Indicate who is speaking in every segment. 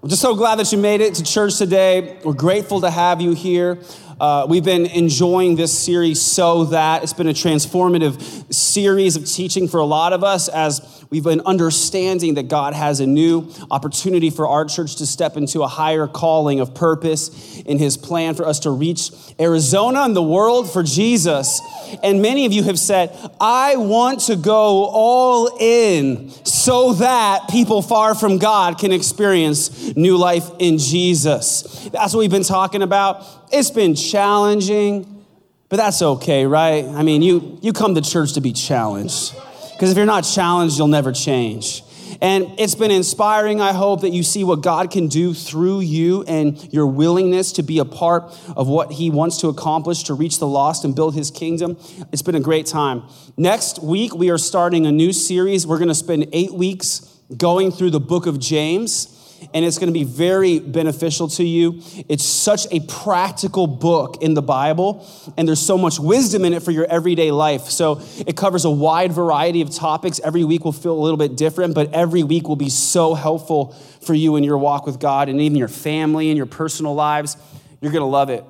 Speaker 1: We're just so glad that you made it to church today. We're grateful to have you here. Uh, we've been enjoying this series so that it's been a transformative series of teaching for a lot of us as we've been understanding that God has a new opportunity for our church to step into a higher calling of purpose in his plan for us to reach Arizona and the world for Jesus. And many of you have said, I want to go all in so that people far from God can experience new life in Jesus. That's what we've been talking about. It's been challenging, but that's okay, right? I mean, you, you come to church to be challenged. Because if you're not challenged, you'll never change. And it's been inspiring, I hope, that you see what God can do through you and your willingness to be a part of what He wants to accomplish to reach the lost and build His kingdom. It's been a great time. Next week, we are starting a new series. We're going to spend eight weeks going through the book of James and it's going to be very beneficial to you. It's such a practical book in the Bible, and there's so much wisdom in it for your everyday life. So it covers a wide variety of topics. Every week will feel a little bit different, but every week will be so helpful for you in your walk with God and even your family and your personal lives. You're going to love it.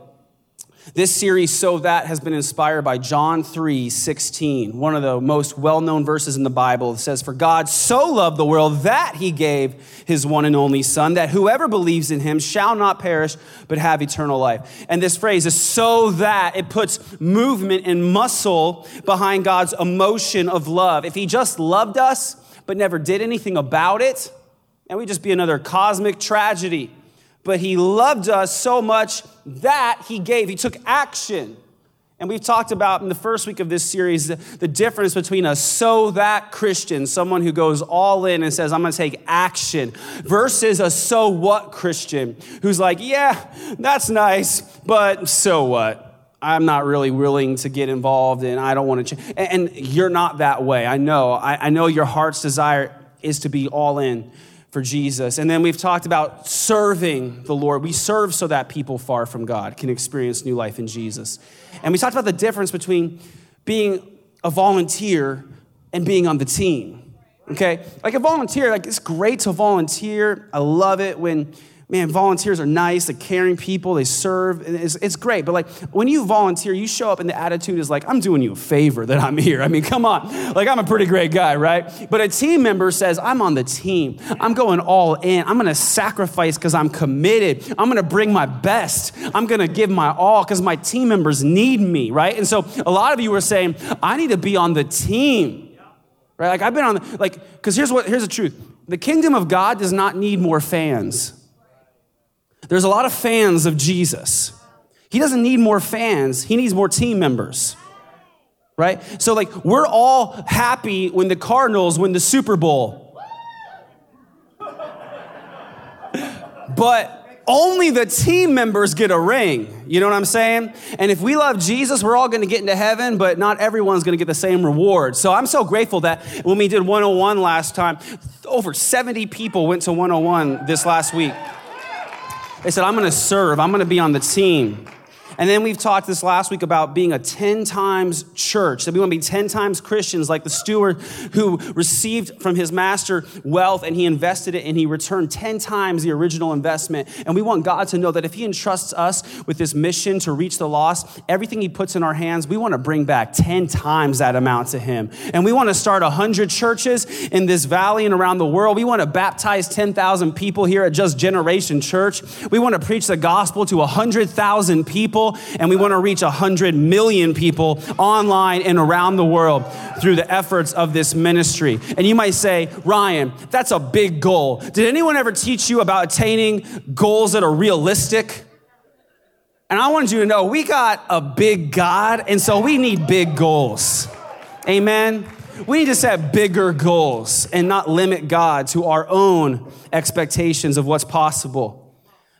Speaker 1: This series, So That, has been inspired by John 3 16, one of the most well known verses in the Bible. It says, For God so loved the world that he gave his one and only Son, that whoever believes in him shall not perish, but have eternal life. And this phrase is so that it puts movement and muscle behind God's emotion of love. If he just loved us, but never did anything about it, and we'd just be another cosmic tragedy but he loved us so much that he gave. He took action. And we've talked about in the first week of this series the, the, difference between a so that Christian, someone who goes all in and says, I'm going to take action, versus a so what Christian who's like, yeah, that's nice, but so what? I'm not really willing to get involved and I don't want to change. And, and you're not that way. I know. I, I know your heart's desire is to be all in for Jesus. And then we've talked about serving the Lord. We serve so that people far from God can experience new life in Jesus. And we talked about the difference between being a volunteer and being on the team. Okay? Like a volunteer, like it's great to volunteer. I love it when man, volunteers are nice, they're caring people, they serve. It's, it's great. But like when you volunteer, you show up and the attitude is like, I'm doing you a favor that I'm here. I mean, come on. Like I'm a pretty great guy, right? But a team member says, I'm on the team. I'm going all in. I'm going to sacrifice because I'm committed. I'm going to bring my best. I'm going to give my all because my team members need me, right? And so a lot of you are saying, I need to be on the team. Right? Like I've been on the, like, because here's what here's the truth. The kingdom of God does not need more fans. There's a lot of fans of Jesus. He doesn't need more fans, he needs more team members. Right? So, like, we're all happy when the Cardinals win the Super Bowl. but only the team members get a ring. You know what I'm saying? And if we love Jesus, we're all to get into heaven, but not everyone's to get the same reward. So I'm so grateful that when we did 101 last time, over 70 people went to 101 this last week. They said, I'm going to serve, I'm going to be on the team. And then we've talked this last week about being a 10 times church, that we want to be 10 times Christians, like the steward who received from his master wealth and he invested it and he returned 10 times the original investment. And we want God to know that if he entrusts us with this mission to reach the lost, everything he puts in our hands, we want to bring back 10 times that amount to him. And we want to start 100 churches in this valley and around the world. We want to baptize 10,000 people here at Just Generation Church. We want to preach the gospel to 100,000 people and we want to reach 100 million people online and around the world through the efforts of this ministry. And you might say, Ryan, that's a big goal. Did anyone ever teach you about attaining goals that are realistic? And I wanted you to know we got a big God, and so we need big goals. Amen. We need to set bigger goals and not limit God to our own expectations of what's possible.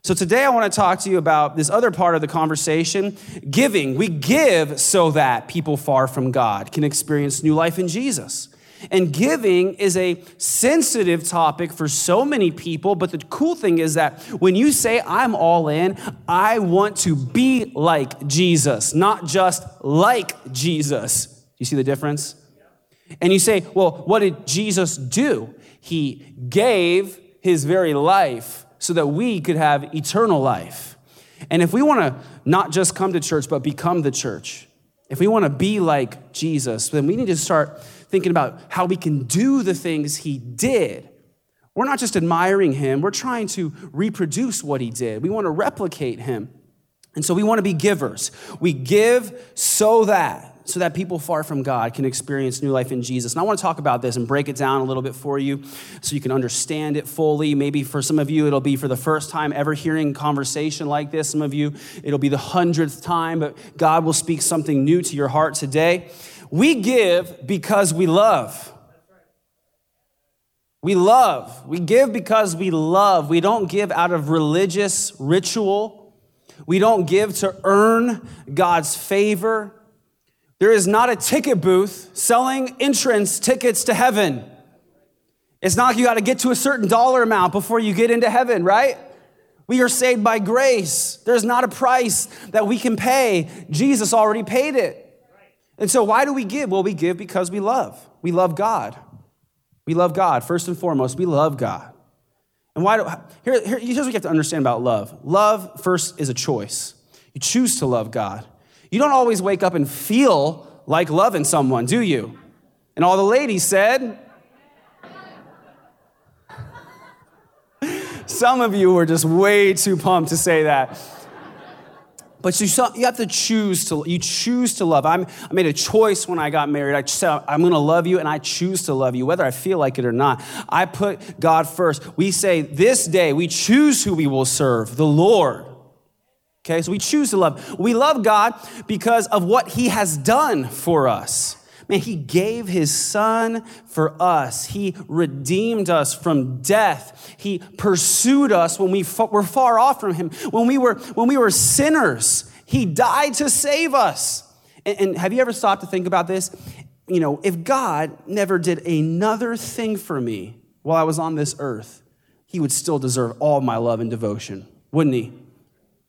Speaker 1: So today I want to talk to you about this other part of the conversation giving. We give so that people far from God can experience new life in Jesus. And giving is a sensitive topic for so many people, but the cool thing is that when you say, I'm all in, I want to be like Jesus, not just like Jesus. You see the difference? And you say, well, what did Jesus do? He gave his very life so that we could have eternal life. And if we want to not just come to church, but become the church, if we want to be like Jesus, then we need to start thinking about how we can do the things he did. We're not just admiring him, we're trying to reproduce what he did. We want to replicate him. And so we want to be givers. We give so that so that people far from God can experience new life in Jesus. And I want to talk about this and break it down a little bit for you so you can understand it fully. Maybe for some of you, it'll be for the first time ever hearing conversation like this. Some of you, it'll be the hundredth time, but God will speak something new to your heart today. We give because we love. We love. We give because we love. We don't give out of religious ritual. We don't give to earn God's favor. There is not a ticket booth selling entrance tickets to heaven. It's not like you got to get to a certain dollar amount before you get into heaven, right? We are saved by grace. There's not a price that we can pay. Jesus already paid it. And so, why do we give? Well, we give because we love. We love God. We love God. First and foremost, we love God. And why do, here, here, here's what you have to understand about love love, first, is a choice. You choose to love God. You don't always wake up and feel like loving someone, do you? And all the ladies said, Some of you were just way too pumped to say that. But you, have to choose to you choose to love. I'm, I made a choice when I got married. I said I'm going to love you, and I choose to love you, whether I feel like it or not. I put God first. We say this day we choose who we will serve, the Lord. Okay, so we choose to love. We love God because of what He has done for us. Man, He gave His Son for us. He redeemed us from death. He pursued us when we were far off from Him. When we were, when we were sinners, He died to save us. And, and have you ever stopped to think about this? You know, if God never did another thing for me while I was on this earth, He would still deserve all my love and devotion, wouldn't He?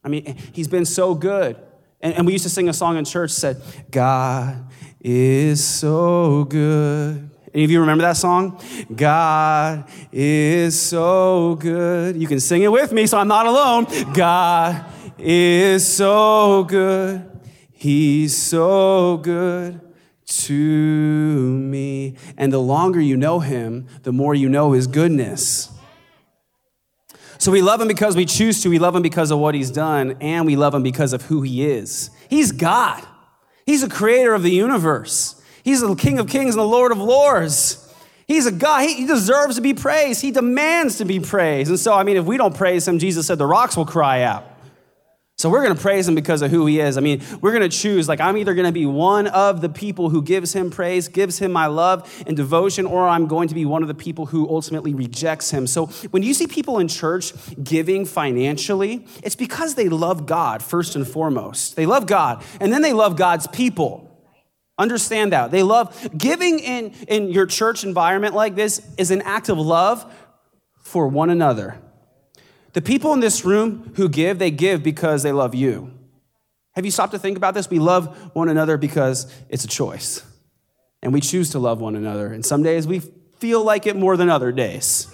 Speaker 1: I mean, he's been so good. And, and we used to sing a song in church said, God is so good. Any of you remember that song? God is so good. You can sing it with me so I'm not alone. God is so good. He's so good to me. And the longer you know him, the more you know his goodness. So we love him because we choose to. We love him because of what he's done, and we love him because of who he is. He's God. He's the creator of the universe. He's the King of kings and the Lord of lords. He's a God. He, deserves to be praised. He demands to be praised. And so, I mean, if we don't praise him, Jesus said the rocks will cry out. So we're going to praise him because of who he is. I mean, we're going to choose, like, I'm either going to be one of the people who gives him praise, gives him my love and devotion, or I'm going to be one of the people who ultimately rejects him. So when you see people in church giving financially, it's because they love God first and foremost. They love God, and then they love God's people. Understand that. They love giving in, in your church environment like this is an act of love for one another. The people in this room who give, they give because they love you. Have you stopped to think about this? We love one another because it's a choice. And we choose to love one another. And some days we feel like it more than other days.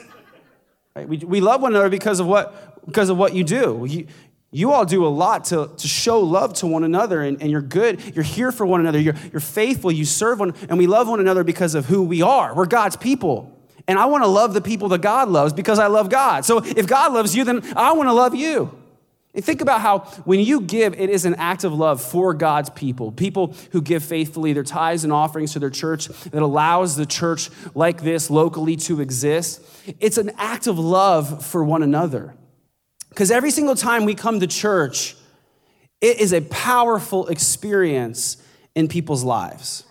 Speaker 1: Right? We, we love one another because of what, because of what you do. You, you all do a lot to, to show love to one another, and, and you're good. You're here for one another. You're, you're faithful. You serve one, and we love one another because of who we are. We're God's people. And I want to love the people that God loves because I love God. So if God loves you, then I want to love you. And think about how when you give, it is an act of love for God's people, people who give faithfully their tithes and offerings to their church that allows the church like this locally to exist. It's an act of love for one another. Because every single time we come to church, it is a powerful experience in people's lives.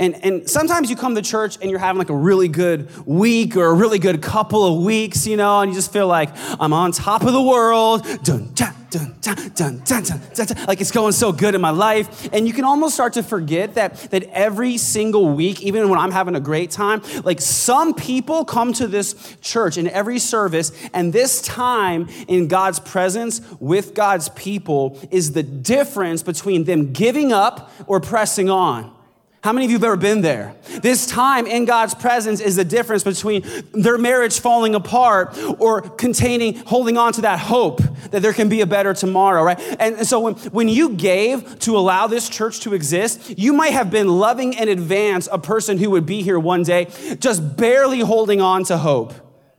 Speaker 1: And, and sometimes you come to church and you're having like a really good week or a really good couple of weeks, you know, and you just feel like I'm on top of the world. Dun, dun, dun, dun, dun, dun, dun, dun, Like it's going so good in my life. And you can almost start to forget that, that every single week, even when I'm having a great time, like some people come to this church in every service. And this time in God's presence with God's people is the difference between them giving up or pressing on. How many of you have ever been there? This time in God's presence is the difference between their marriage falling apart or containing, holding on to that hope that there can be a better tomorrow, right? And so when, when you gave to allow this church to exist, you might have been loving in advance a person who would be here one day, just barely holding on to hope.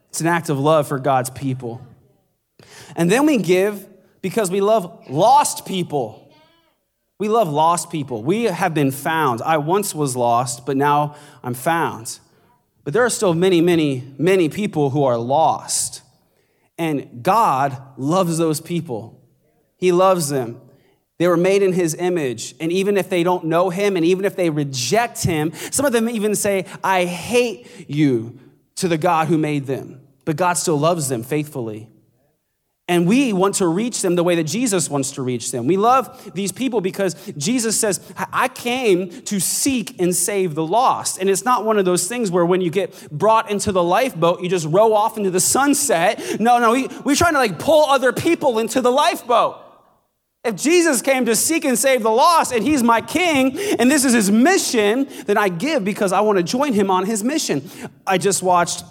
Speaker 1: It's an act of love for God's people. And then we give because we love lost people. We love lost people. We have been found. I once was lost, but now I'm found. But there are still many, many, many people who are lost. And God loves those people. He loves them. They were made in his image. And even if they don't know him and even if they reject him, some of them even say, I hate you to the God who made them. But God still loves them faithfully. And we want to reach them the way that Jesus wants to reach them. We love these people because Jesus says, I came to seek and save the lost. And it's not one of those things where when you get brought into the lifeboat, you just row off into the sunset. No, no, we, we're trying to like pull other people into the lifeboat. If Jesus came to seek and save the lost and he's my king and this is his mission, then I give because I want to join him on his mission. I just watched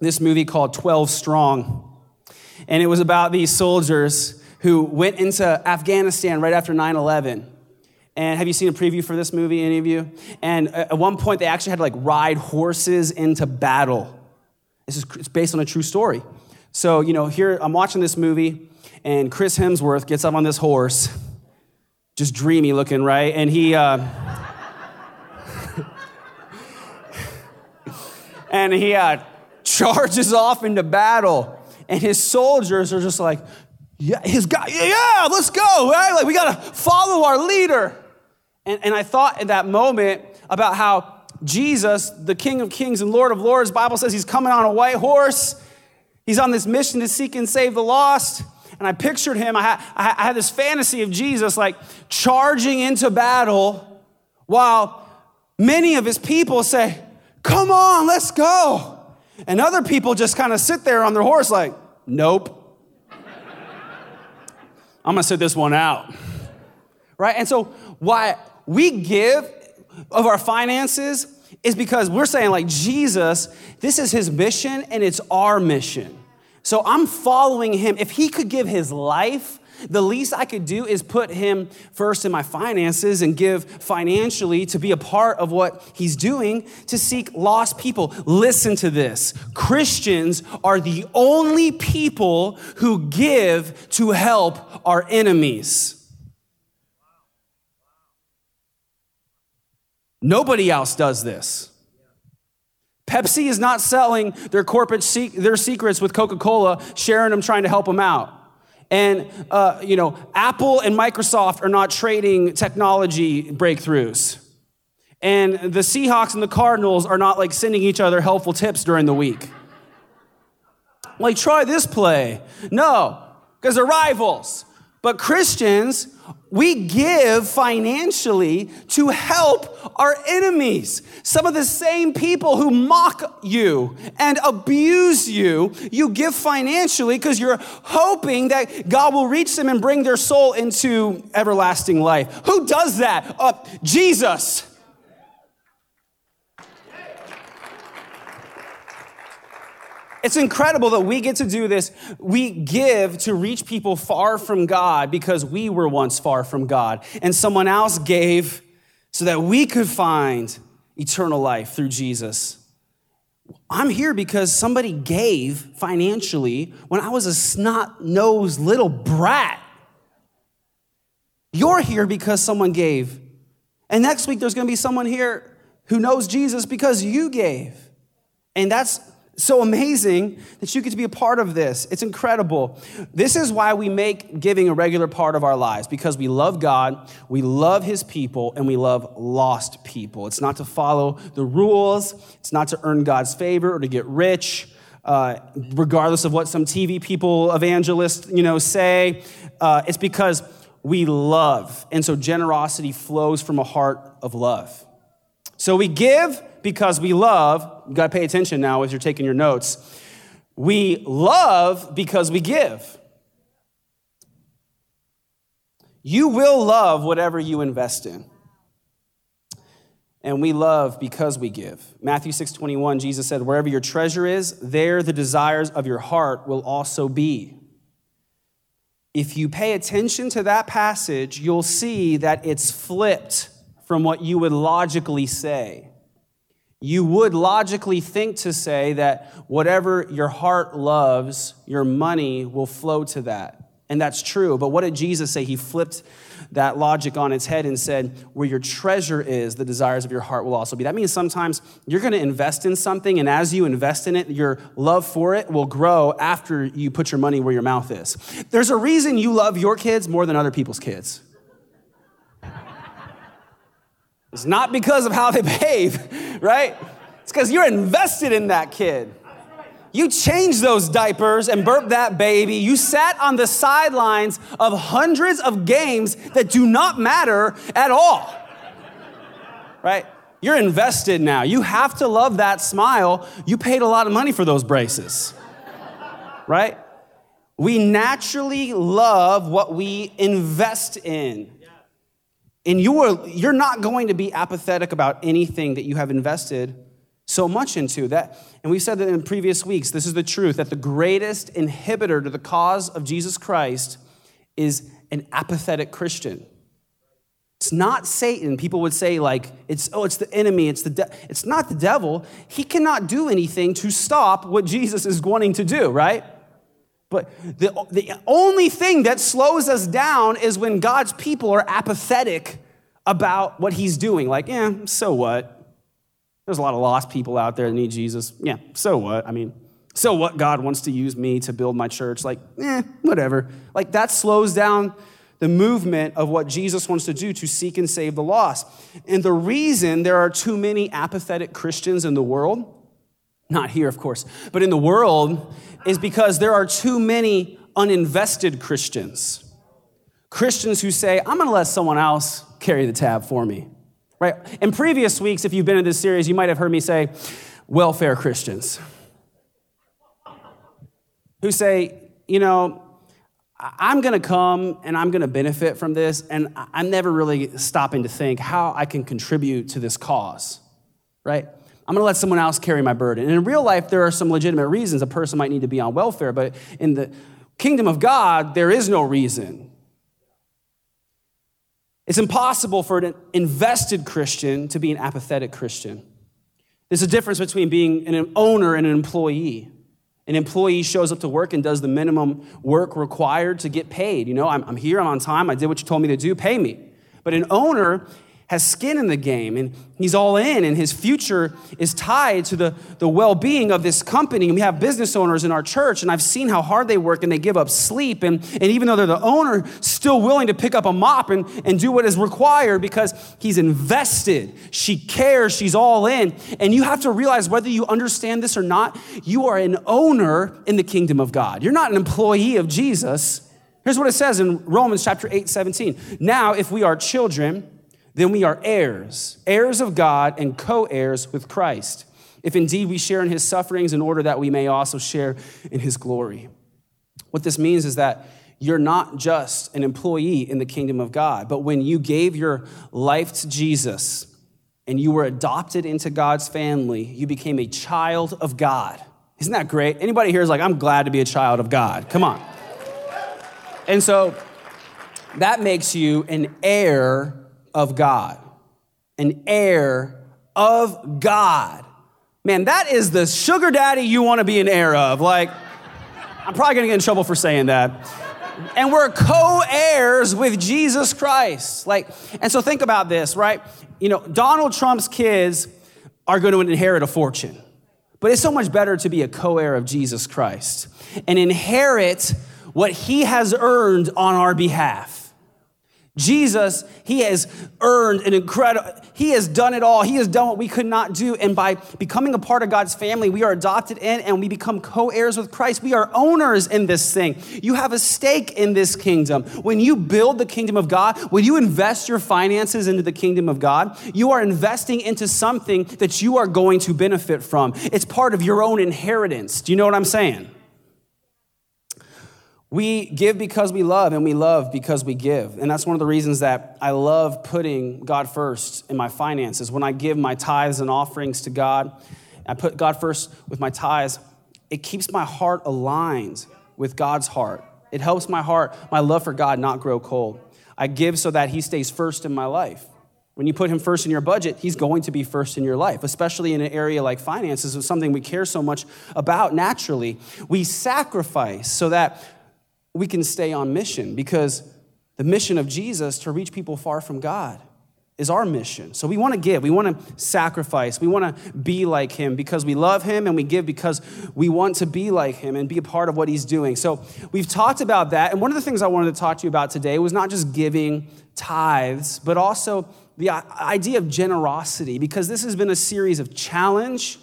Speaker 1: this movie called 12 Strong. And it was about these soldiers who went into Afghanistan right after 9 11. And have you seen a preview for this movie, any of you? And at one point, they actually had to like ride horses into battle. This is it's based on a true story. So, you know, here I'm watching this movie, and Chris Hemsworth gets up on this horse, just dreamy looking, right? And he, uh, and he uh, charges off into battle and his soldiers are just like, yeah, his guy, yeah, let's go, right? Like we gotta follow our leader. And, and I thought in that moment about how Jesus, the King of Kings and Lord of Lords, Bible says he's coming on a white horse. He's on this mission to seek and save the lost. And I pictured him, I had, I had this fantasy of Jesus like charging into battle while many of his people say, Come on, let's go. And other people just kind of sit there on their horse, like, nope. I'm gonna sit this one out. Right? And so, why we give of our finances is because we're saying, like, Jesus, this is his mission and it's our mission. So I'm following him. If he could give his life the least I could do is put him first in my finances and give financially to be a part of what he's doing to seek lost people. Listen to this Christians are the only people who give to help our enemies. Nobody else does this. Pepsi is not selling their corporate se- their secrets with Coca-Cola, sharing them trying to help them out. And, uh, you know, Apple and Microsoft are not trading technology breakthroughs. And the Seahawks and the Cardinals are not like sending each other helpful tips during the week. Like, try this play. No, because they're rivals. But Christians, we give financially to help our enemies. Some of the same people who mock you and abuse you, you give financially because you're hoping that God will reach them and bring their soul into everlasting life. Who does that? Uh, Jesus. It's incredible that we get to do this. We give to reach people far from God because we were once far from God, and someone else gave so that we could find eternal life through Jesus. I'm here because somebody gave financially when I was a snot nosed little brat. You're here because someone gave. And next week, there's going to be someone here who knows Jesus because you gave. And that's so amazing that you get to be a part of this. It's incredible. This is why we make giving a regular part of our lives because we love God, we love His people, and we love lost people. It's not to follow the rules, it's not to earn God's favor or to get rich. Uh, regardless of what some TV people, evangelists, you know, say, uh, it's because we love, and so generosity flows from a heart of love. So we give because we love, you got to pay attention now as you're taking your notes. We love because we give. You will love whatever you invest in. and we love because we give. Matthew 6 21, Jesus said, Wherever your treasure is, there the desires of your heart will also be. If you pay attention to that passage, you'll see that it's flipped from what you would logically say. You would logically think to say that whatever your heart loves, your money will flow to that. And that's true. But what did Jesus say? He flipped that logic on its head and said, Where your treasure is, the desires of your heart will also be. That means sometimes you're going to invest in something, and as you invest in it, your love for it will grow after you put your money where your mouth is. There's a reason you love your kids more than other people's kids. It's not because of how they behave, right? It's because you're invested in that kid. You changed those diapers and burped that baby. You sat on the sidelines of hundreds of games that do not matter at all. Right? You're invested now. You have to love that smile. You paid a lot of money for those braces. Right? We naturally love what we invest in. And you are, you're not going to be apathetic about anything that you have invested so much into that and we've said that in previous weeks this is the truth that the greatest inhibitor to the cause of jesus christ is an apathetic christian. It's not satan. People would say like it's oh it's the enemy it's the de-. it's not the devil. He cannot do anything to stop what jesus is wanting to do right but the, the only thing that slows us down is when god's people are apathetic about what he's doing like yeah so what there's a lot of lost people out there that need Jesus. Yeah, so what? I mean, so what? God wants to use me to build my church. Like, eh, whatever. Like, that slows down the movement of what Jesus wants to do to seek and save the lost. And the reason there are too many apathetic Christians in the world, not here, of course, but in the world, is because there are too many uninvested Christians. Christians who say, I'm gonna let someone else carry the tab for me. Right? In previous weeks, if you've been in this series, you might have heard me say, welfare Christians. Who say, you know, I'm to come and I'm to benefit from this, and I'm never really stopping to think how I can contribute to this cause, right? I'm going to let someone else carry my burden. And in real life, there are some legitimate reasons a person might need to be on welfare, but in the kingdom of God, there is no reason. It's impossible for an invested Christian to be an apathetic Christian. There's a difference between being an owner and an employee. An employee shows up to work and does the minimum work required to get paid. You know, I'm, I'm here, I'm on time, I did what you told me to do, pay me. But an owner has skin in the game and he's all in and his future is tied to the, the well-being of this company. And we have business owners in our church and i've seen how hard they work and they give up sleep and, and even though they're the owner still willing to pick up a mop and, and do what is required because he's invested. She cares. She's all in. And you have to realize whether you understand this or not you are an owner in the kingdom of god. You're not an employee of jesus. Here's what it says in romans chapter 8 17 now if we are children then we are heirs, heirs of God and co heirs with Christ, if indeed we share in his sufferings in order that we may also share in his glory. What this means is that you're not just an employee in the kingdom of God, but when you gave your life to Jesus and you were adopted into God's family, you became a child of God. Isn't that great? Anybody here is like, I'm glad to be a child of God. Come on. And so that makes you an heir of God, an heir of God. Man, that is the sugar daddy you want to be an heir of. Like, I'm probably going to get in trouble for saying that. And we're co heirs with Jesus Christ. Like, and so think about this, right? You know, Donald Trump's kids are going to inherit a fortune. But it's so much better to be a co heir of Jesus Christ and inherit what he has earned on our behalf. Jesus, he has earned an incredible, he has done it all. He has done what we could not do. And by becoming a part of God's family, we are adopted in and we become co heirs with Christ. We are owners in this thing. You have a stake in this kingdom. When you build the kingdom of God, when you invest your finances into the kingdom of God, you are investing into something that you are going to benefit from. It's part of your own inheritance. Do you know what I'm saying? We give because we love, and we love because we give. And that's one of the reasons that I love putting God first in my finances. When I give my tithes and offerings to God, I put God first with my tithes, it keeps my heart aligned with God's heart. It helps my heart, my love for God, not grow cold. I give so that He stays first in my life. When you put him first in your budget, he's going to be first in your life, especially in an area like finances, is something we care so much about naturally. We sacrifice so that we can stay on mission because the mission of Jesus to reach people far from God is our mission. So we want to give, we want to sacrifice, we want to be like him because we love him and we give because we want to be like him and be a part of what he's doing. So we've talked about that. And one of the things I wanted to talk to you about today was not just giving tithes, but also the idea of generosity because this has been a series of challenge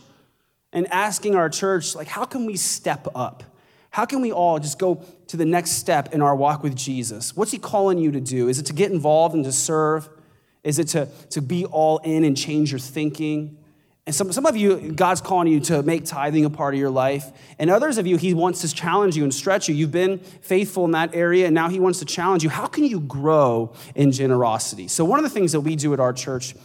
Speaker 1: and asking our church like how can we step up? How can we all just go to the next step in our walk with Jesus? What's he calling you to do? Is it to get involved and to serve? Is it to, to be all in and change your thinking? And some, some of you, God's calling you to make tithing a part of your life. And others of you, He wants to challenge you and stretch you. You've been faithful in that area, and now He wants to challenge you. How can you grow in generosity? So, one of the things that we do at our church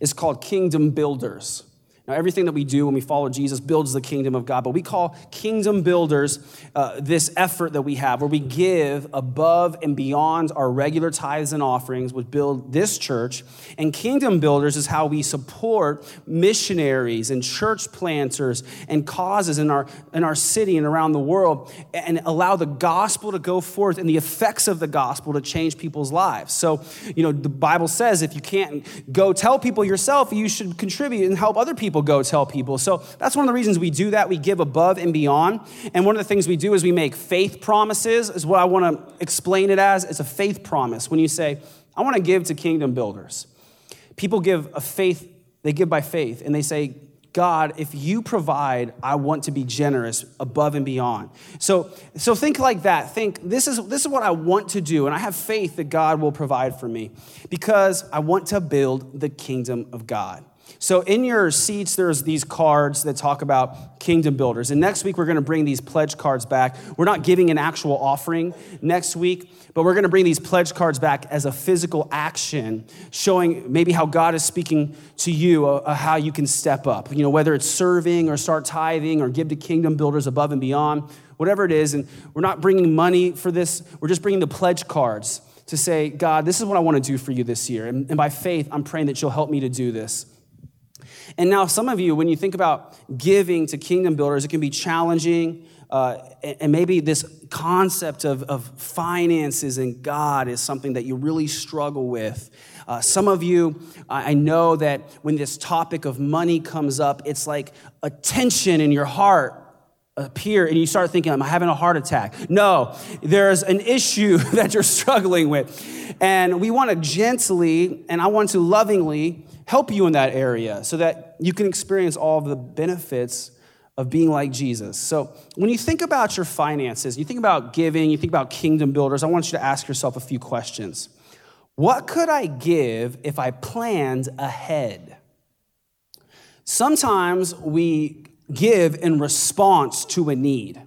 Speaker 1: is called Kingdom Builders. Now, everything that we do when we follow Jesus builds the kingdom of God, but we call kingdom builders uh, this effort that we have where we give above and beyond our regular tithes and offerings, which build this church. And kingdom builders is how we support missionaries and church planters and causes in our, in our city and around the world and allow the gospel to go forth and the effects of the gospel to change people's lives. So, you know, the Bible says if you can't go tell people yourself, you should contribute and help other people people go tell people. So that's one of the reasons we do that. We give above and beyond. And one of the things we do is we make faith promises, is what I want to explain it as. It's a faith promise. When you say, I want to give to kingdom builders, people give a faith, they give by faith, and they say, God, if you provide, I want to be generous above and beyond. So, so think like that. Think this is this is what I want to do, and I have faith that God will provide for me because I want to build the kingdom of God. So, in your seats, there's these cards that talk about kingdom builders. And next week, we're going to bring these pledge cards back. We're not giving an actual offering next week, but we're going to bring these pledge cards back as a physical action, showing maybe how God is speaking to you, uh, uh, how you can step up. You know, whether it's serving or start tithing or give to kingdom builders above and beyond, whatever it is. And we're not bringing money for this, we're just bringing the pledge cards to say, God, this is what I want to do for you this year. And, and by faith, I'm praying that you'll help me to do this. And now, some of you, when you think about giving to kingdom builders, it can be challenging. Uh, and maybe this concept of, of finances and God is something that you really struggle with. Uh, some of you, I know that when this topic of money comes up, it's like a tension in your heart appear and you start thinking, Am I having a heart attack? No, there's an issue that you're struggling with. And we want to gently and I want to lovingly help you in that area so that you can experience all of the benefits of being like Jesus. So, when you think about your finances, you think about giving, you think about kingdom builders, I want you to ask yourself a few questions. What could I give if I planned ahead? Sometimes we give in response to a need.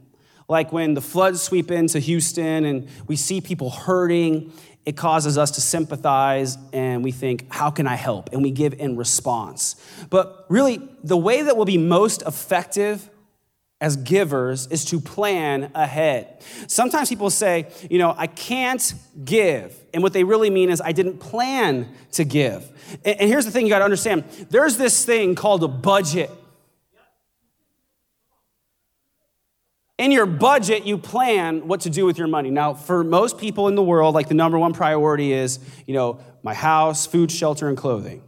Speaker 1: Like when the floods sweep into Houston and we see people hurting it causes us to sympathize and we think, how can I help? And we give in response. But really, the way that will be most effective as givers is to plan ahead. Sometimes people say, you know, I can't give. And what they really mean is, I didn't plan to give. And here's the thing you got to understand there's this thing called a budget. In your budget, you plan what to do with your money. Now, for most people in the world, like the number one priority is, you know, my house, food, shelter, and clothing.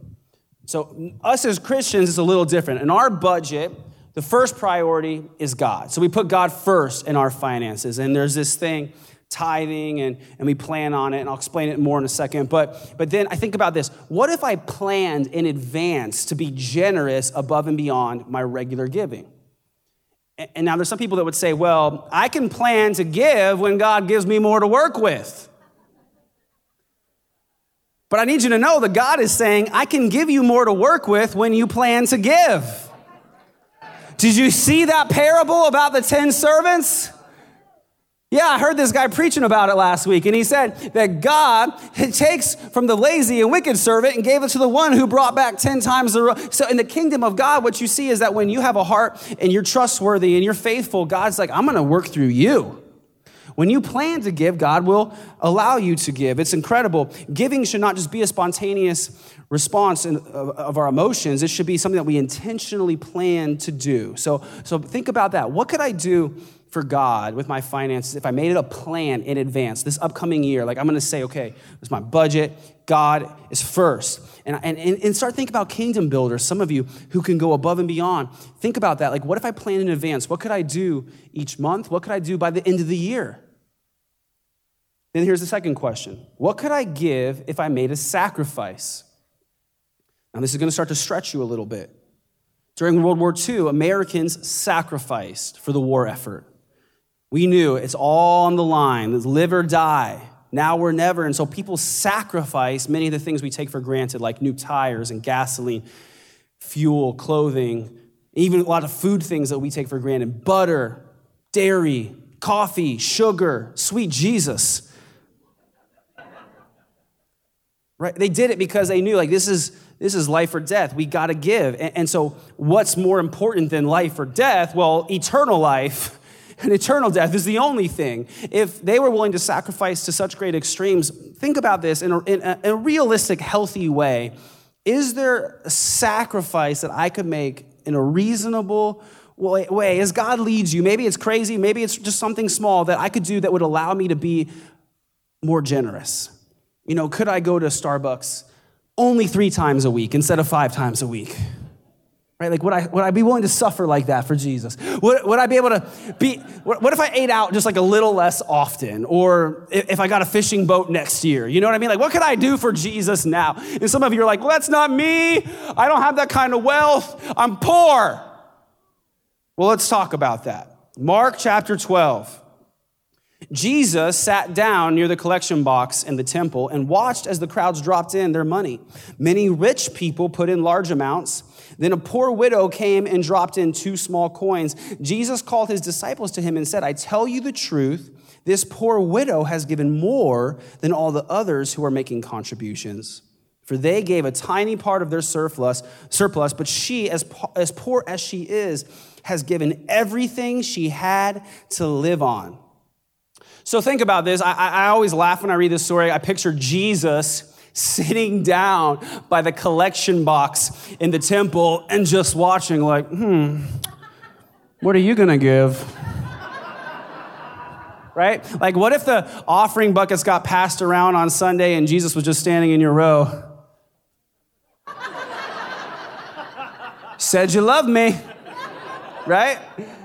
Speaker 1: So, us as Christians is a little different. In our budget, the first priority is God. So, we put God first in our finances. And there's this thing, tithing, and, and we plan on it. And I'll explain it more in a second. But, but then I think about this what if I planned in advance to be generous above and beyond my regular giving? And now there's some people that would say, well, I can plan to give when God gives me more to work with. But I need you to know that God is saying, I can give you more to work with when you plan to give. Did you see that parable about the 10 servants? Yeah, I heard this guy preaching about it last week, and he said that God takes from the lazy and wicked servant and gave it to the one who brought back 10 times the. So in the kingdom of God, what you see is that when you have a heart and you're trustworthy and you're faithful, God's like, I'm going to work through you. When you plan to give, God will allow you to give. It's incredible. Giving should not just be a spontaneous response of, our emotions, it should be something that we intentionally plan to do. So, so think about that. What could I do for God with my finances if I made it a plan in advance this upcoming year? Like, I'm gonna say, okay, is my budget. God is first. And, and, and start thinking about kingdom builders, some of you who can go above and beyond. Think about that. Like, what if I plan in advance? What could I do each month? What could I do by the end of the year? Then here's the second question What could I give if I made a sacrifice? Now, this is to start to stretch you a little bit. During World War II, Americans sacrificed for the war effort. We knew it's all on the line, live or die, now or never. And so people sacrifice many of the things we take for granted, like new tires and gasoline, fuel, clothing, even a lot of food things that we take for granted butter, dairy, coffee, sugar, sweet Jesus. Right? They did it because they knew, like, this is this is life or death. We got to give. And, and, so, what's more important than life or death? Well, eternal life and eternal death is the only thing. If they were willing to sacrifice to such great extremes, think about this in a, in a, in a realistic, healthy way. Is there a sacrifice that I could make in a reasonable way as God leads you? Maybe it's crazy, maybe it's just something small that I could do that would allow me to be more generous. You know, could I go to Starbucks only three times a week instead of five times a week? Right? Like, would I, would I be willing to suffer like that for Jesus? Would, would I be able to be, what if I ate out just like a little less often? Or if I got a fishing boat next year? You know what I mean? Like, what could I do for Jesus now? And some of you are like, well, that's not me. I don't have that kind of wealth. I'm poor. Well, let's talk about that. Mark chapter 12. Jesus sat down near the collection box in the temple and watched as the crowds dropped in their money. Many rich people put in large amounts. Then a poor widow came and dropped in two small coins. Jesus called his disciples to him and said, I tell you the truth, this poor widow has given more than all the others who are making contributions. For they gave a tiny part of their surplus, surplus but she, as, as poor as she is, has given everything she had to live on. So think about this. I, I always laugh when I read this story. I picture Jesus sitting down by the collection box in the temple and just watching, like, hmm, what are you going to give? right? Like, what if the offering buckets got passed around on Sunday and Jesus was just standing in your row? Said you love me right?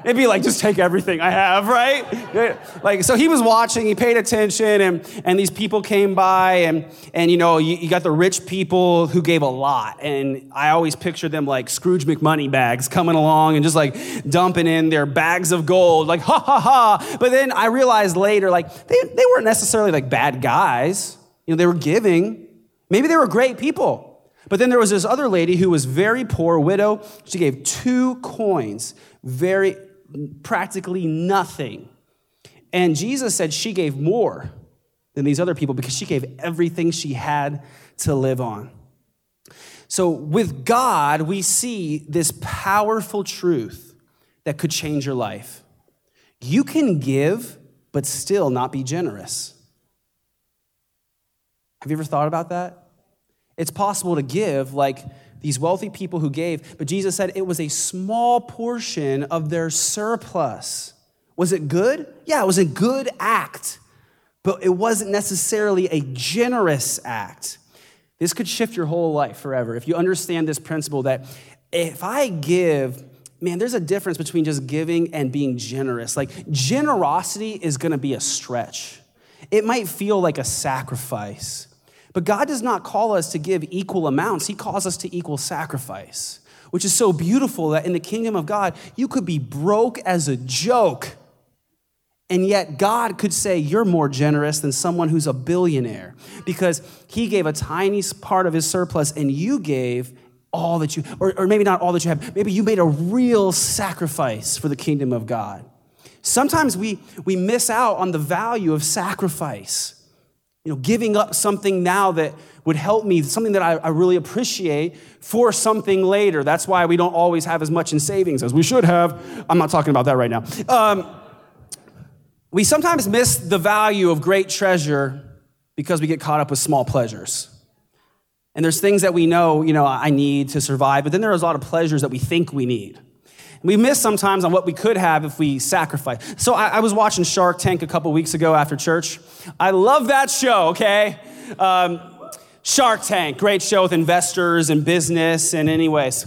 Speaker 1: It'd be like, just take everything I have, right? Like, so he was watching, he paid attention, and, and these people came by, and, and you know, you, you got the rich people who gave a lot. And I always picture them like Scrooge McMoney bags coming along and just like dumping in their bags of gold, like, ha ha ha. But then I realized later, like, they, they weren't necessarily like bad guys. You know, they were giving. Maybe they were great people. But then there was this other lady who was very poor, widow. She gave two coins very practically nothing. And Jesus said she gave more than these other people because she gave everything she had to live on. So, with God, we see this powerful truth that could change your life. You can give, but still not be generous. Have you ever thought about that? It's possible to give like these wealthy people who gave, but Jesus said it was a small portion of their surplus. Was it good? Yeah, it was a good act, but it wasn't necessarily a generous act. This could shift your whole life forever if you understand this principle that if I give, man, there's a difference between just giving and being generous. Like, generosity is gonna be a stretch, it might feel like a sacrifice. But God does not call us to give equal amounts, He calls us to equal sacrifice, which is so beautiful that in the kingdom of God, you could be broke as a joke. And yet, God could say, You're more generous than someone who's a billionaire because He gave a tiny part of His surplus and you gave all that you, or, or maybe not all that you have, maybe you made a real sacrifice for the kingdom of God. Sometimes we, we miss out on the value of sacrifice. You know, giving up something now that would help me, something that I, I, really appreciate for something later. That's why we don't always have as much in savings as we should have. I'm not talking about that right now. Um, we sometimes miss the value of great treasure because we get caught up with small pleasures. And there's things that we know, you know, I need to survive, but then there's a lot of pleasures that we think we need. We miss sometimes on what we could have if we sacrifice. So I, I was watching Shark Tank a couple weeks ago after church. I love that show, okay? Um, Shark Tank, great show with investors and business. And, anyways,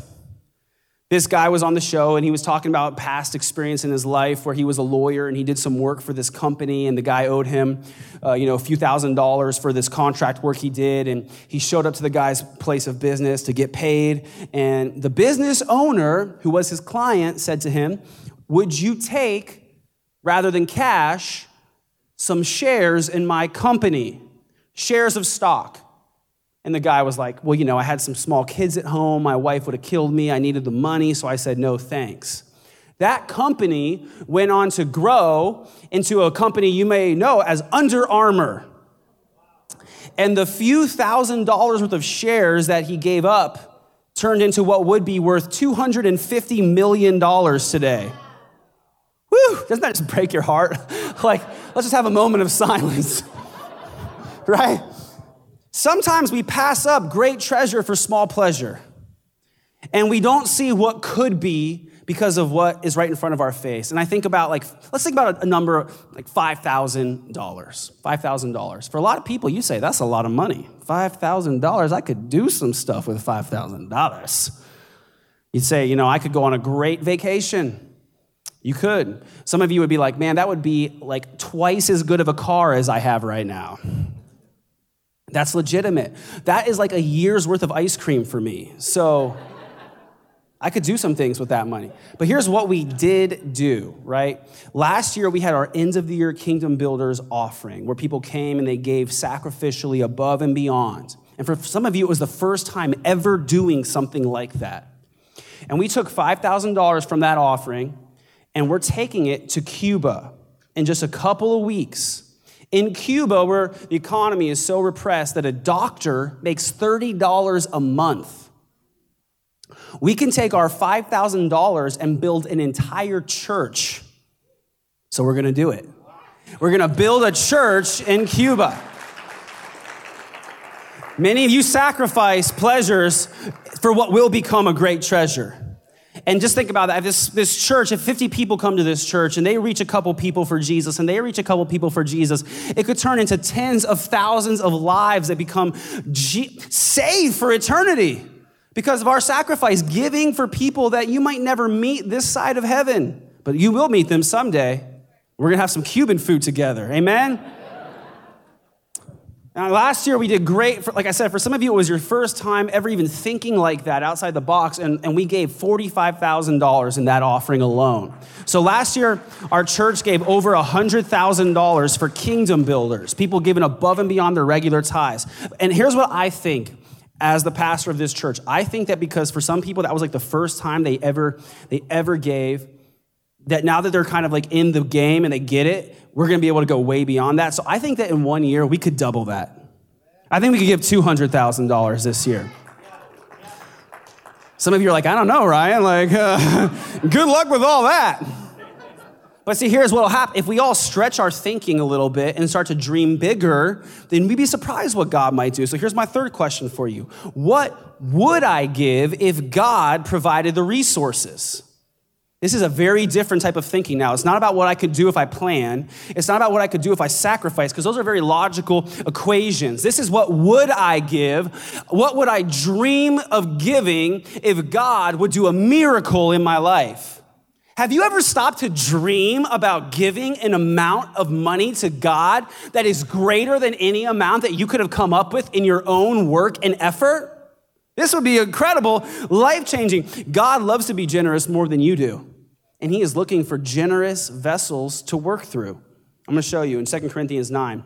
Speaker 1: this guy was on the show and he was talking about past experience in his life where he was a lawyer and he did some work for this company and the guy owed him uh, you know a few thousand dollars for this contract work he did and he showed up to the guy's place of business to get paid and the business owner who was his client said to him would you take rather than cash some shares in my company? Shares of stock and the guy was like, Well, you know, I had some small kids at home. My wife would have killed me. I needed the money. So I said, No, thanks. That company went on to grow into a company you may know as Under Armour. And the few thousand dollars worth of shares that he gave up turned into what would be worth $250 million today. Whew, doesn't that just break your heart? like, let's just have a moment of silence, right? Sometimes we pass up great treasure for small pleasure, and we don't see what could be because of what is right in front of our face. And I think about like, let's think about a, number like $5,000. $5,000. For a lot of people, you say, that's a lot of money. $5,000, I could do some stuff with $5,000. You'd say, you know, I could go on a great vacation. You could. Some of you would be like, man, that would be like twice as good of a car as I have right now. That's legitimate. That is like a year's worth of ice cream for me. So I could do some things with that money. But here's what we did do, right? Last year, we had our end of the year Kingdom Builders offering where people came and they gave sacrificially above and beyond. And for some of you, it was the first time ever doing something like that. And we took $5,000 from that offering and we're taking it to Cuba in just a couple of weeks in Cuba, where the economy is so repressed that a doctor makes $30 a month, we can take our $5,000 and build an entire church. So we're going to do it. We're going to build a church in Cuba. Many of you sacrifice pleasures for what will become a great treasure. And just think about that. This, this church, if 50 people come to this church and they reach a couple people for Jesus and they reach a couple people for Jesus, it could turn into tens of thousands of lives that become G- saved for eternity because of our sacrifice, giving for people that you might never meet this side of heaven, but you will meet them someday. We're going to have some Cuban food together. Amen? Now, last year we did great. For, like I said, for some of you, it was your first time ever even thinking like that outside the box, and, and we gave $45,000 in that offering alone. So last year, our church gave over $100,000 for kingdom builders, people giving above and beyond their regular tithes. And here's what I think as the pastor of this church. I think that because for some people, that was like the first time they ever, they ever gave, that now that they're kind of like in the game and they get it, we're going to be able to go way beyond that. So I think that in one year, we could double that. I think we could give $200,000 this year. Some of you are like, I don't know, Ryan. Like, uh, good luck with all that. But see, here's what will happen. If we all stretch our thinking a little bit and start to dream bigger, then we'd be surprised what God might do. So here's my third question for you What would I give if God provided the resources? This is a very different type of thinking now. It's not about what I could do if I plan. It's not about what I could do if I sacrifice, because those are very logical equations. This is what would I give? What would I dream of giving if God would do a miracle in my life? Have you ever stopped to dream about giving an amount of money to God that is greater than any amount that you could have come up with in your own work and effort? This would be incredible, life changing. God loves to be generous more than you do and he is looking for generous vessels to work through. I'm going to show you in 2 Corinthians 9.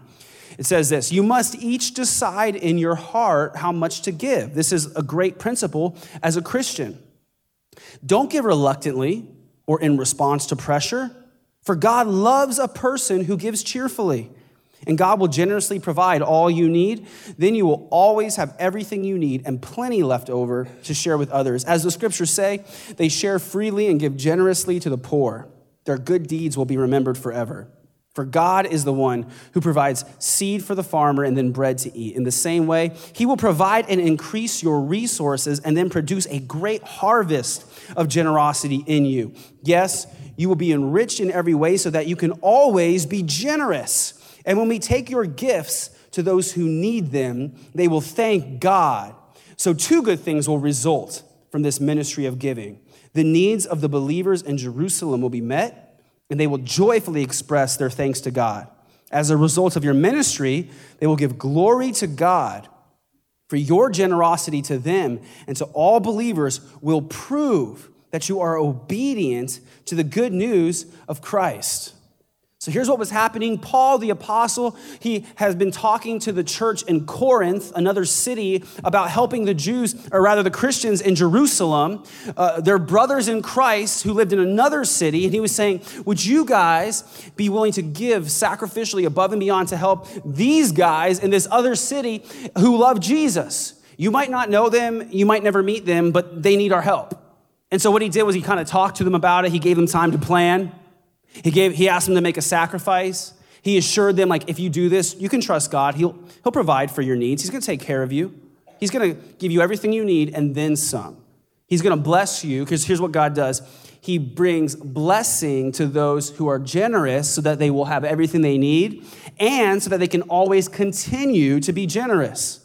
Speaker 1: It says this You must each decide in your heart how much to give. This is a great principle as a Christian. Don't give reluctantly or in response to pressure, For God loves a person who gives cheerfully. And God will generously provide all you need. Then you will always have everything you need and plenty left over to share with others. As the scriptures say, they share freely and give generously to the poor. Their good deeds will be remembered forever. For God is the one who provides seed for the farmer and then bread to eat. In the same way, He will provide and increase your resources and then produce a great harvest of generosity in you. Yes, you will be enriched in every way so that you can always be generous. And when we take your gifts to those who need them, they will thank God. So, two good things will result from this ministry of giving. The needs of the believers in Jerusalem will be met and they will joyfully express their thanks to God. As a result of your ministry, they will give glory to God for your generosity to them and to all believers will prove that you are obedient to the good news of Christ. So here's what was happening. Paul the apostle, he has been talking to the church in Corinth, another city, about helping the Jews, or rather the Christians in Jerusalem, uh, their brothers in Christ who lived in another city. And he was saying, Would you guys be willing to give sacrificially above and beyond to help these guys in this other city who love Jesus? You might not know them, you might never meet them, but they need our help. And so what he did was he kind of talked to them about it, he gave them time to plan. He, gave, he asked them to make a sacrifice. He assured them, like, if you do this, you can trust God. He'll, he'll provide for your needs. He's going to take care of you. He's going to give you everything you need and then some. He's going to bless you because here's what God does He brings blessing to those who are generous so that they will have everything they need and so that they can always continue to be generous.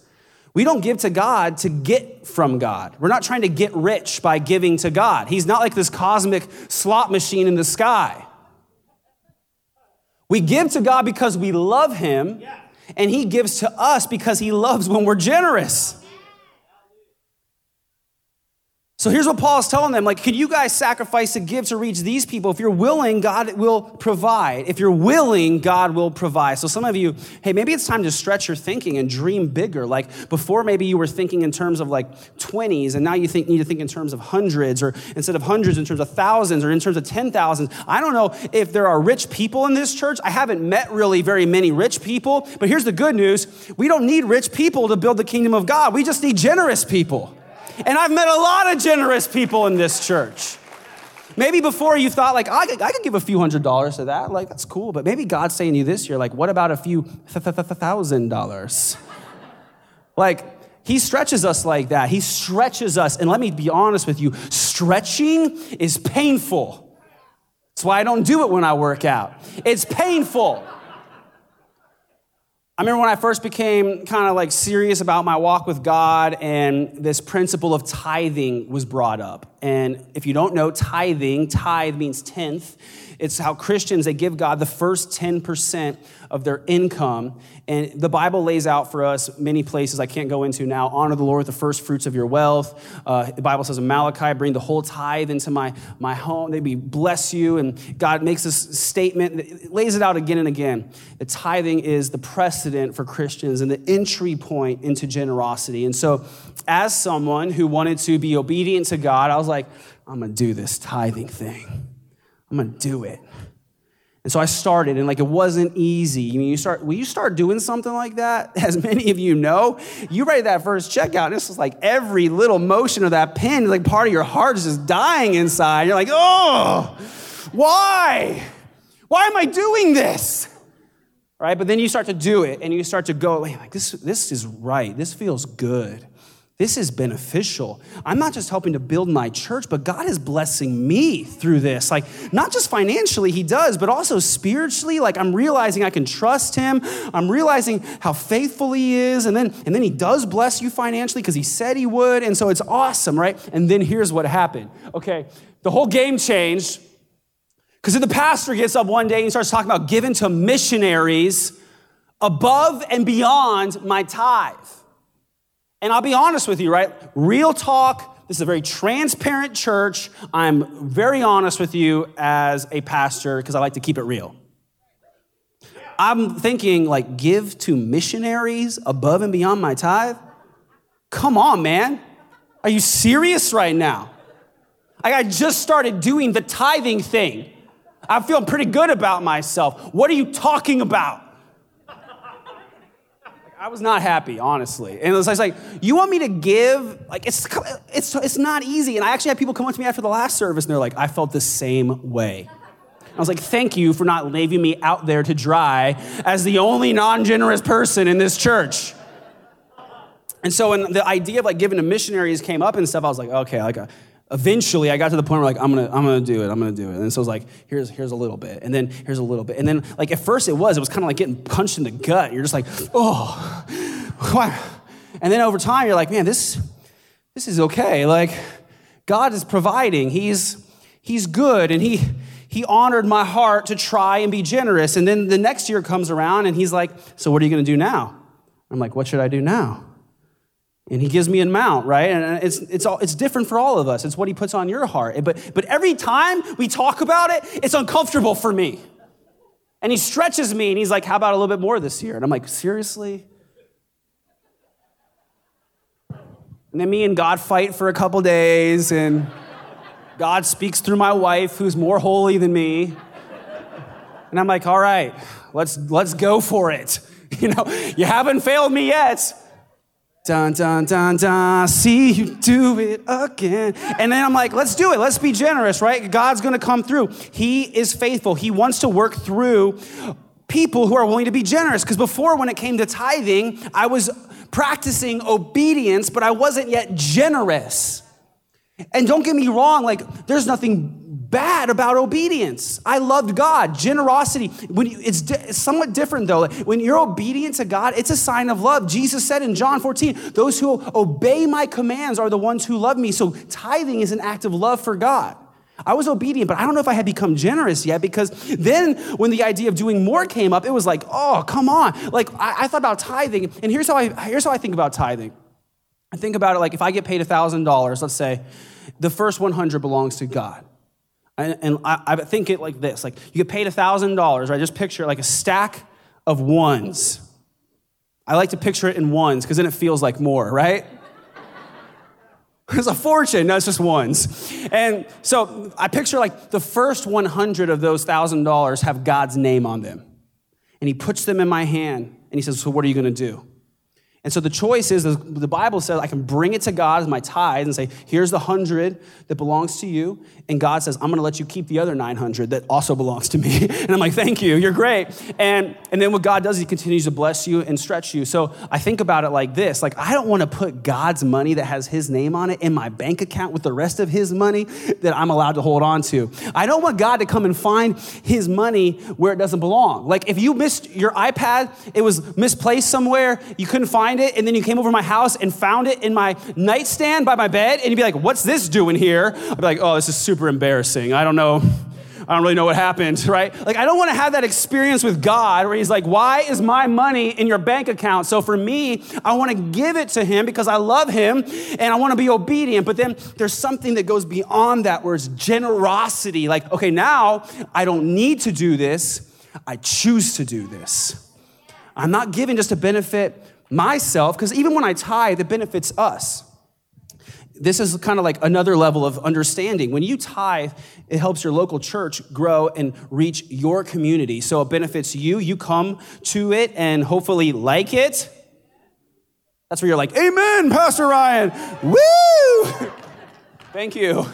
Speaker 1: We don't give to God to get from God. We're not trying to get rich by giving to God. He's not like this cosmic slot machine in the sky. We give to God because we love Him, and He gives to us because He loves when we're generous. So here's what Paul is telling them like, could you guys sacrifice a gift to reach these people? If you're willing, God will provide. If you're willing, God will provide. So some of you, hey, maybe it's time to stretch your thinking and dream bigger. Like before, maybe you were thinking in terms of like 20s, and now you think, need to think in terms of hundreds, or instead of hundreds, in terms of thousands, or in terms of 10,000s. I don't know if there are rich people in this church. I haven't met really very many rich people, but here's the good news we don't need rich people to build the kingdom of God, we just need generous people. And I've met a lot of generous people in this church. Maybe before you thought, like, I could, I could give a few hundred dollars to that. Like, that's cool. But maybe God's saying to you this year, like, what about a few thousand dollars? Like, he stretches us like that. He stretches us. And let me be honest with you stretching is painful. That's why I don't do it when I work out. It's painful. I remember when I first became kind of like serious about my walk with God, and this principle of tithing was brought up. And if you don't know, tithing, tithe means tenth. It's how Christians, they give God the first 10% of their income. And the Bible lays out for us many places I can't go into now. Honor the Lord with the first fruits of your wealth. Uh, the Bible says in Malachi, bring the whole tithe into my, my home. They be bless you. And God makes this statement, lays it out again and again. The tithing is the precedent for Christians and the entry point into generosity. And so, as someone who wanted to be obedient to God, I was like, I'm gonna do this tithing thing. I'm gonna do it. And so I started, and like it wasn't easy. I mean, you start when you start doing something like that, as many of you know, you write that first checkout, and it's just like every little motion of that pen, like part of your heart is just dying inside. You're like, oh, why? Why am I doing this? Right? But then you start to do it, and you start to go, like this, this is right. This feels good. This is beneficial. I'm not just helping to build my church, but God is blessing me through this. Like, not just financially, He does, but also spiritually. Like, I'm realizing I can trust Him. I'm realizing how faithful He is. And then, and then He does bless you financially because He said He would. And so it's awesome, right? And then here's what happened. Okay, the whole game changed because the pastor gets up one day and starts talking about giving to missionaries above and beyond my tithe. And I'll be honest with you, right? Real talk. This is a very transparent church. I'm very honest with you as a pastor because I like to keep it real. I'm thinking, like, give to missionaries above and beyond my tithe? Come on, man. Are you serious right now? Like, I just started doing the tithing thing. I feel pretty good about myself. What are you talking about? I was not happy, honestly. And it was like, you want me to give? Like, it's, it's, it's not easy. And I actually had people come up to me after the last service and they're like, I felt the same way. I was like, thank you for not leaving me out there to dry as the only non generous person in this church. And so when the idea of like giving to missionaries came up and stuff, I was like, okay, like a, uh, eventually I got to the point where like I'm gonna I'm gonna do it I'm gonna do it. And so it was like here's here's a little bit and then here's a little bit. And then like at first it was it was kind of like getting punched in the gut. You're just like oh why? And then over time you're like man this this is okay. Like God is providing. He's he's good and he he honored my heart to try and be generous. And then the next year comes around and he's like so what are you gonna do now? I'm like what should I do now and he gives me a amount, right? And it's, it's, all, it's different for all of us. It's what he puts on your heart. But, but every time we talk about it, it's uncomfortable for me. And he stretches me and he's like, How about a little bit more this year? And I'm like, Seriously? And then me and God fight for a couple days, and God speaks through my wife, who's more holy than me. And I'm like, All right, let's, let's go for it. You know, you haven't failed me yet. Dun, dun, dun, dun, see you do it again. And then I'm like, let's do it. Let's be generous, right? God's gonna come through. He is faithful. He wants to work through people who are willing to be generous. Because before, when it came to tithing, I was practicing obedience, but I wasn't yet generous. And don't get me wrong, like, there's nothing bad about obedience. I loved God. Generosity, when you, it's, di- it's somewhat different though. When you're obedient to God, it's a sign of love. Jesus said in John 14, those who obey my commands are the ones who love me. So tithing is an act of love for God. I was obedient, but I don't know if I had become generous yet because then when the idea of doing more came up, it was like, oh, come on. Like I, I thought about tithing, and here's how I here's how I think about tithing. I think about it like if I get paid $1,000, let's say, the first 100 belongs to God. And, and I, I, think it like this like you get paid $1,000, right? Just picture like a stack of ones. I like to picture it in ones because then it feels like more, right? It's a fortune, no, it's just ones. And so I picture like the first 100 of those $1,000 have God's name on them. And he puts them in my hand and he says, So what are you going to do? And so the choice is the Bible says I can bring it to God as my tithe and say, here's the hundred that belongs to you. And God says, I'm going to let you keep the other 900 that also belongs to me. And I'm like, thank you, you're great. And, and then what God does, He continues to bless you and stretch you. So I think about it like this like, I don't want to put God's money that has His name on it in my bank account with the rest of His money that I'm allowed to hold on to. I don't want God to come and find His money where it doesn't belong. Like if you missed your iPad, it was misplaced somewhere, you couldn't find find it, and then you came over my house and found it in my nightstand by my bed, and you'd be like, What's this doing here? I'd be like, Oh, this is super embarrassing. I don't know. I don't really know what happened, right? Like, I don't want to have that experience with God where He's like, Why is my money in your bank account? So for me, I want to give it to Him because I love Him and I want to be obedient. But then there's something that goes beyond that where it's generosity. Like, okay, now I don't need to do this, I choose to do this. I'm not giving just to benefit myself, because even when I tithe, it benefits us. This is kind of like another level of understanding. When you tithe, it helps your local church grow and reach your community. So it benefits you. You come to it and hopefully like it. That's where you're like, Amen, Pastor Ryan. Woo! Thank you.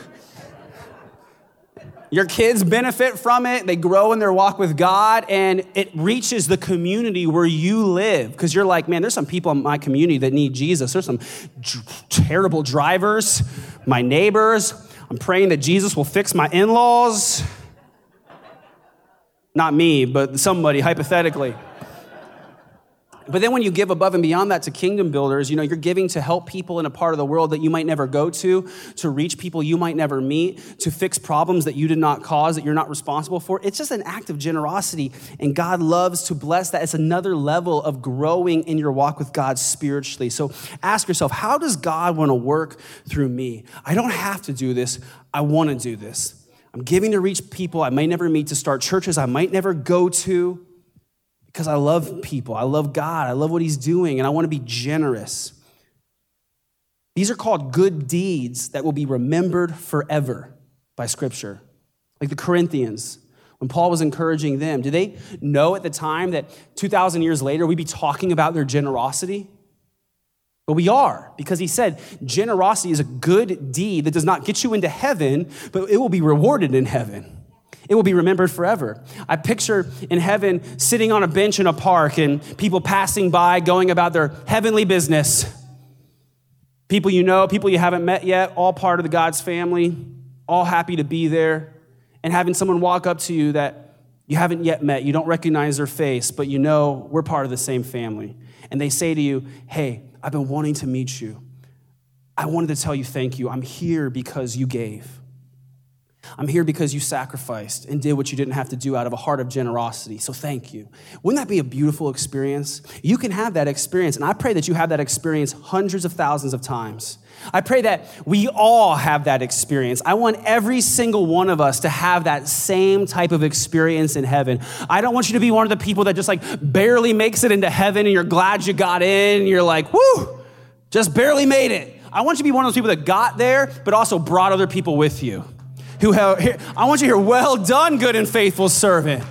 Speaker 1: Your kids benefit from it. They grow in their walk with God, and it reaches the community where you live. Because you're like, man, there's some people in my community that need Jesus. There's some d- terrible drivers, my neighbors. I'm praying that Jesus will fix my in laws. Not me, but somebody, hypothetically. But then when you give above and beyond that to kingdom builders, you know, you're giving to help people in a part of the world that you might never go to, to reach people you might never meet, to fix problems that you did not cause, that you're not responsible for. It's just an act of generosity. And God loves to bless that. It's another level of growing in your walk with God spiritually. So ask yourself, how does God want to work through me? I don't have to do this. I want to do this. I'm giving to reach people I might never meet, to start churches I might never go to because I love people. I love God. I love what He's doing, and I want to be generous. These are called good deeds that will be remembered forever by Scripture. Like the Corinthians, when Paul was encouraging them, did they know at the time that 2,000 years later we'd be talking about their generosity? But we are, because he said generosity is a good deed that does not get you into heaven, but it will be rewarded in heaven. It will be remembered forever. I picture in heaven sitting on a bench in a park and people passing by, going about their heavenly business. People you know, people you haven't met yet, all part of the God's family, all happy to be there and having someone walk up to you that you haven't yet met, you don't recognize their face, but you know we're part of the same family. And they say to you, Hey, I've been wanting to meet you. I wanted to tell you thank you. I'm here because you gave. I'm here because you sacrificed and did what you didn't have to do out of a heart of generosity. So thank you. Wouldn't that be a beautiful experience? You can have that experience, and I pray that you have that experience hundreds of thousands of times. I pray that we all have that experience. I want every single one of us to have that same type of experience in heaven. I don't want you to be one of the people that just like barely makes it into heaven and you're glad you got in. you're like, whoo, just barely made it. I want you to be one of those people that got there, but also brought other people with you. Who have, I want you to hear, well done, good and faithful servant.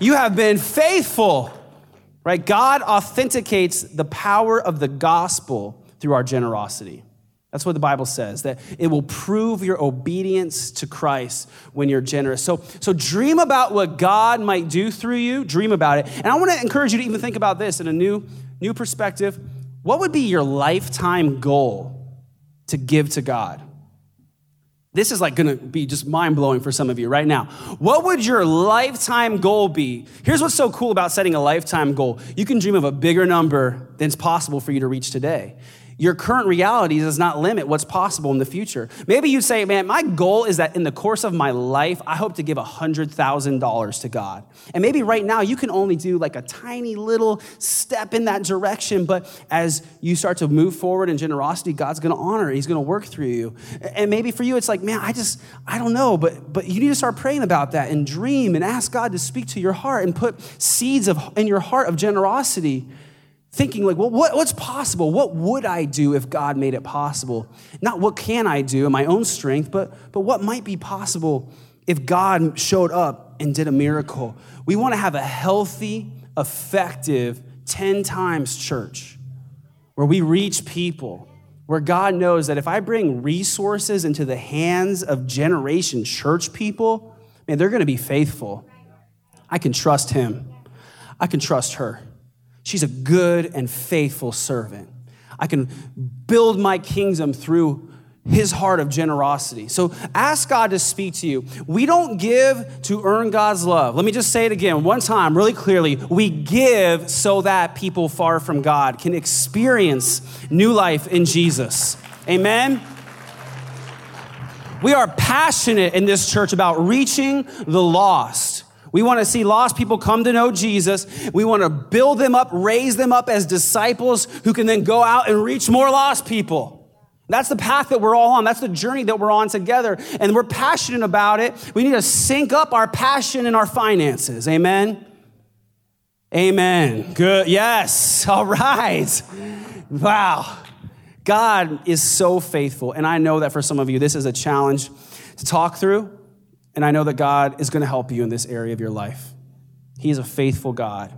Speaker 1: You have been faithful, right? God authenticates the power of the gospel through our generosity. That's what the Bible says, that it will prove your obedience to Christ when you're generous. So, so dream about what God might do through you. Dream about it. And I want to encourage you to even think about this in a new, new perspective. What would be your lifetime goal to give to God? This is like gonna be just mind blowing for some of you right now. What would your lifetime goal be? Here's what's so cool about setting a lifetime goal you can dream of a bigger number than's possible for you to reach today your current reality does not limit what's possible in the future. Maybe you say, man, my goal is that in the course of my life, I hope to give $100,000 to God. And maybe right now you can only do like a tiny little step in that direction, but as you start to move forward in generosity, God's gonna honor it. He's gonna work through you. And maybe for you, it's like, man, I just, I don't know, but, but you need to start praying about that and dream and ask God to speak to your heart and put seeds of, in your heart of generosity thinking like well what, what's possible? What would i do if god made it possible? Not what can i do in my own strength but but what might be possible if god showed up and did a miracle? We want to have a healthy effective 10 times church where we reach people where god knows that if i bring resources into the hands of generation church people man they're going to be faithful. I can trust him. I can trust her She's a good and faithful servant. I can build my kingdom through his heart of generosity. So ask God to speak to you. We don't give to earn God's love. Let me just say it again, one time, really clearly. We give so that people far from God can experience new life in Jesus. Amen. We are passionate in this church about reaching the lost. We want to see lost people come to know Jesus. We want to build them up, raise them up as disciples who can then go out and reach more lost people. That's the path that we're all on. That's the journey that we're on together. And we're passionate about it. We need to sync up our passion and our finances. Amen. Amen. Good. Yes. All right. Wow. God is so faithful. And I know that for some of you, this is a challenge to talk through. And I know that God is going to help you in this area of your life. He is a faithful God.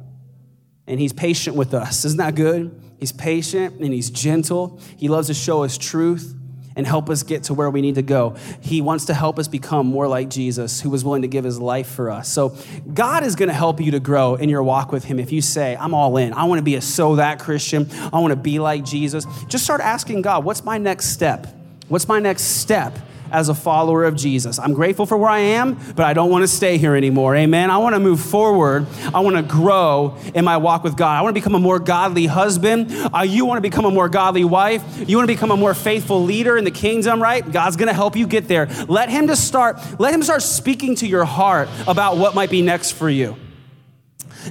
Speaker 1: And He's patient with us. Isn't that good? He's patient and He's gentle. He loves to show us truth and help us get to where we need to go. He wants to help us become more like Jesus, who was willing to give his life for us. So, God is going to help you to grow in your walk with him. If you say, I'm all in, I want to be a so that Christian, I want to be like Jesus, just start asking God, what's my next step? What's my next step? As a follower of Jesus. I'm grateful for where I am, but I don't want to stay here anymore. Amen. I want to move forward. I want to grow in my walk with God. I want to become a more godly husband. Uh, you want to become a more godly wife. You want to become a more faithful leader in the kingdom, right? God's going to help you get there. Let him to start, let him start speaking to your heart about what might be next for you.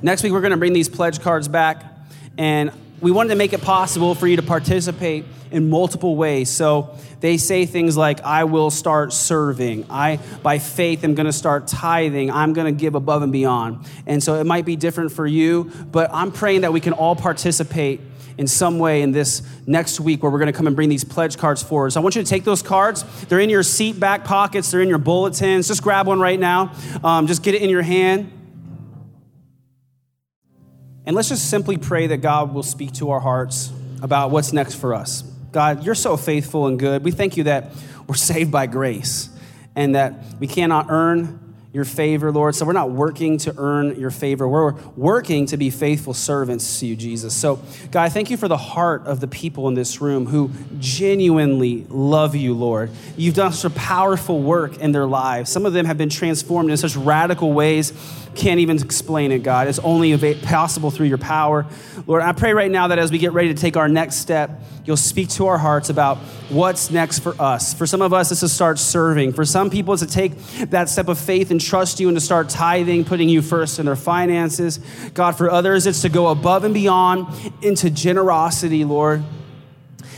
Speaker 1: Next week, we're going to bring these pledge cards back, and we wanted to make it possible for you to participate in multiple ways. So they say things like, I will start serving. I, by faith, am going to start tithing. I'm going to give above and beyond. And so it might be different for you, but I'm praying that we can all participate in some way in this next week where we're going to come and bring these pledge cards forward. So I want you to take those cards. They're in your seat back pockets, they're in your bulletins. Just grab one right now. Um, just get it in your hand. And let's just simply pray that God will speak to our hearts about what's next for us. God, you're so faithful and good. We thank you that we're saved by grace and that we cannot earn your favor, Lord. So we're not working to earn your favor. We're working to be faithful servants to you, Jesus. So, God, thank you for the heart of the people in this room who genuinely love you, Lord. You've done such a powerful work in their lives. Some of them have been transformed in such radical ways can't even explain it, God. It's only possible through your power. Lord, I pray right now that as we get ready to take our next step, you'll speak to our hearts about what's next for us. For some of us, it's to start serving. For some people, it's to take that step of faith and trust you and to start tithing, putting you first in their finances. God, for others, it's to go above and beyond into generosity, Lord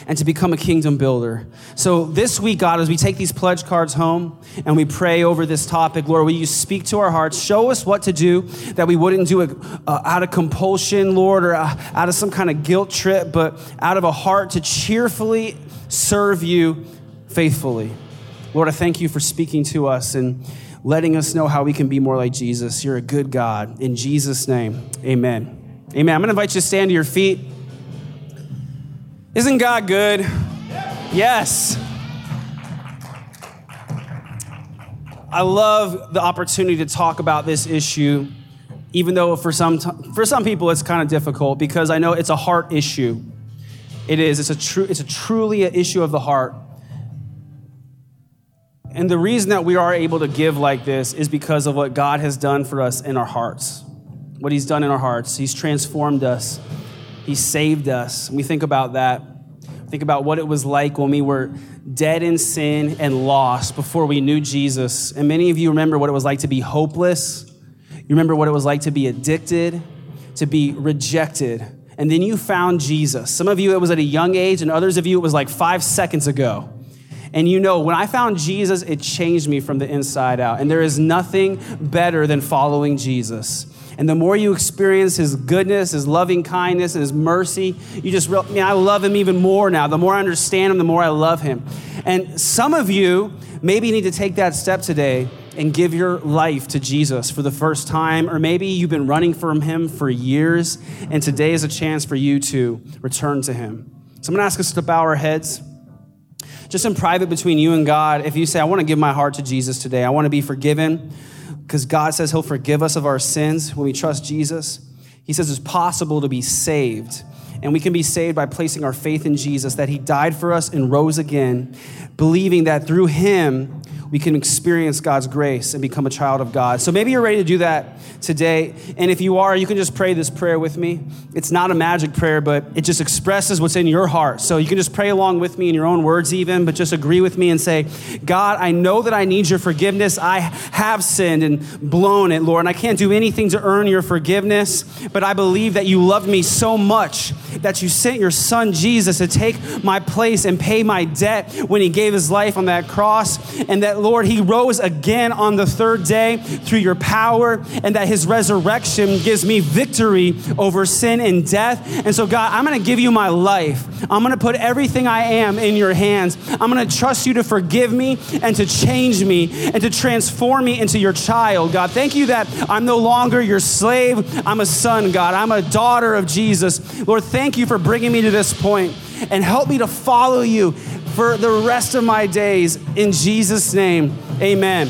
Speaker 1: and to become a kingdom builder. So, this week, God, as we take these pledge cards home and we pray over this topic, Lord, will you speak to our hearts? Show us what to do that we wouldn't do it uh, out of compulsion, Lord, or uh, out of some kind of guilt trip, but out of a heart to cheerfully serve you faithfully. Lord, I thank you for speaking to us and letting us know how we can be more like Jesus. You're a good God. In Jesus' name, amen. Amen. I'm going to invite you to stand to your feet. Isn't God good? Yes. I love the opportunity to talk about this issue, even though for some, for some people it's kind of difficult because I know it's a heart issue. It is. It's a, true, it's a truly an issue of the heart. And the reason that we are able to give like this is because of what God has done for us in our hearts. What He's done in our hearts. He's transformed us. He saved us. We think about that. Think about what it was like when we were dead in sin and lost before we knew Jesus. And many of you remember what it was like to be hopeless. You remember what it was like to be addicted, to be rejected. And then you found Jesus. Some of you, it was at a young age, and others of you, it was like five seconds ago. And you know, when I found Jesus, it changed me from the inside out. And there is nothing better than following Jesus. And the more you experience his goodness, his loving kindness, and his mercy, you just, mean, I love him even more now. The more I understand him, the more I love him. And some of you maybe need to take that step today and give your life to Jesus for the first time, or maybe you've been running from him for years, and today is a chance for you to return to him. So I'm gonna ask us to bow our heads. Just in private between you and God, if you say, I wanna give my heart to Jesus today, I wanna be forgiven because God says He'll forgive us of our sins when we trust Jesus. He says it's possible to be saved. And we can be saved by placing our faith in Jesus, that He died for us and rose again, believing that through Him we can experience God's grace and become a child of God. So maybe you're ready to do that today. And if you are, you can just pray this prayer with me. It's not a magic prayer, but it just expresses what's in your heart. So you can just pray along with me in your own words, even, but just agree with me and say, God, I know that I need your forgiveness. I have sinned and blown it, Lord, and I can't do anything to earn your forgiveness, but I believe that you loved me so much that you sent your son Jesus to take my place and pay my debt when he gave his life on that cross, and that Lord, He rose again on the third day through your power, and that His resurrection gives me victory over sin and death. And so, God, I'm gonna give you my life. I'm gonna put everything I am in your hands. I'm gonna trust you to forgive me and to change me and to transform me into your child, God. Thank you that I'm no longer your slave. I'm a son, God. I'm a daughter of Jesus. Lord, thank you for bringing me to this point and help me to follow you for the rest of my days. In Jesus' name, amen.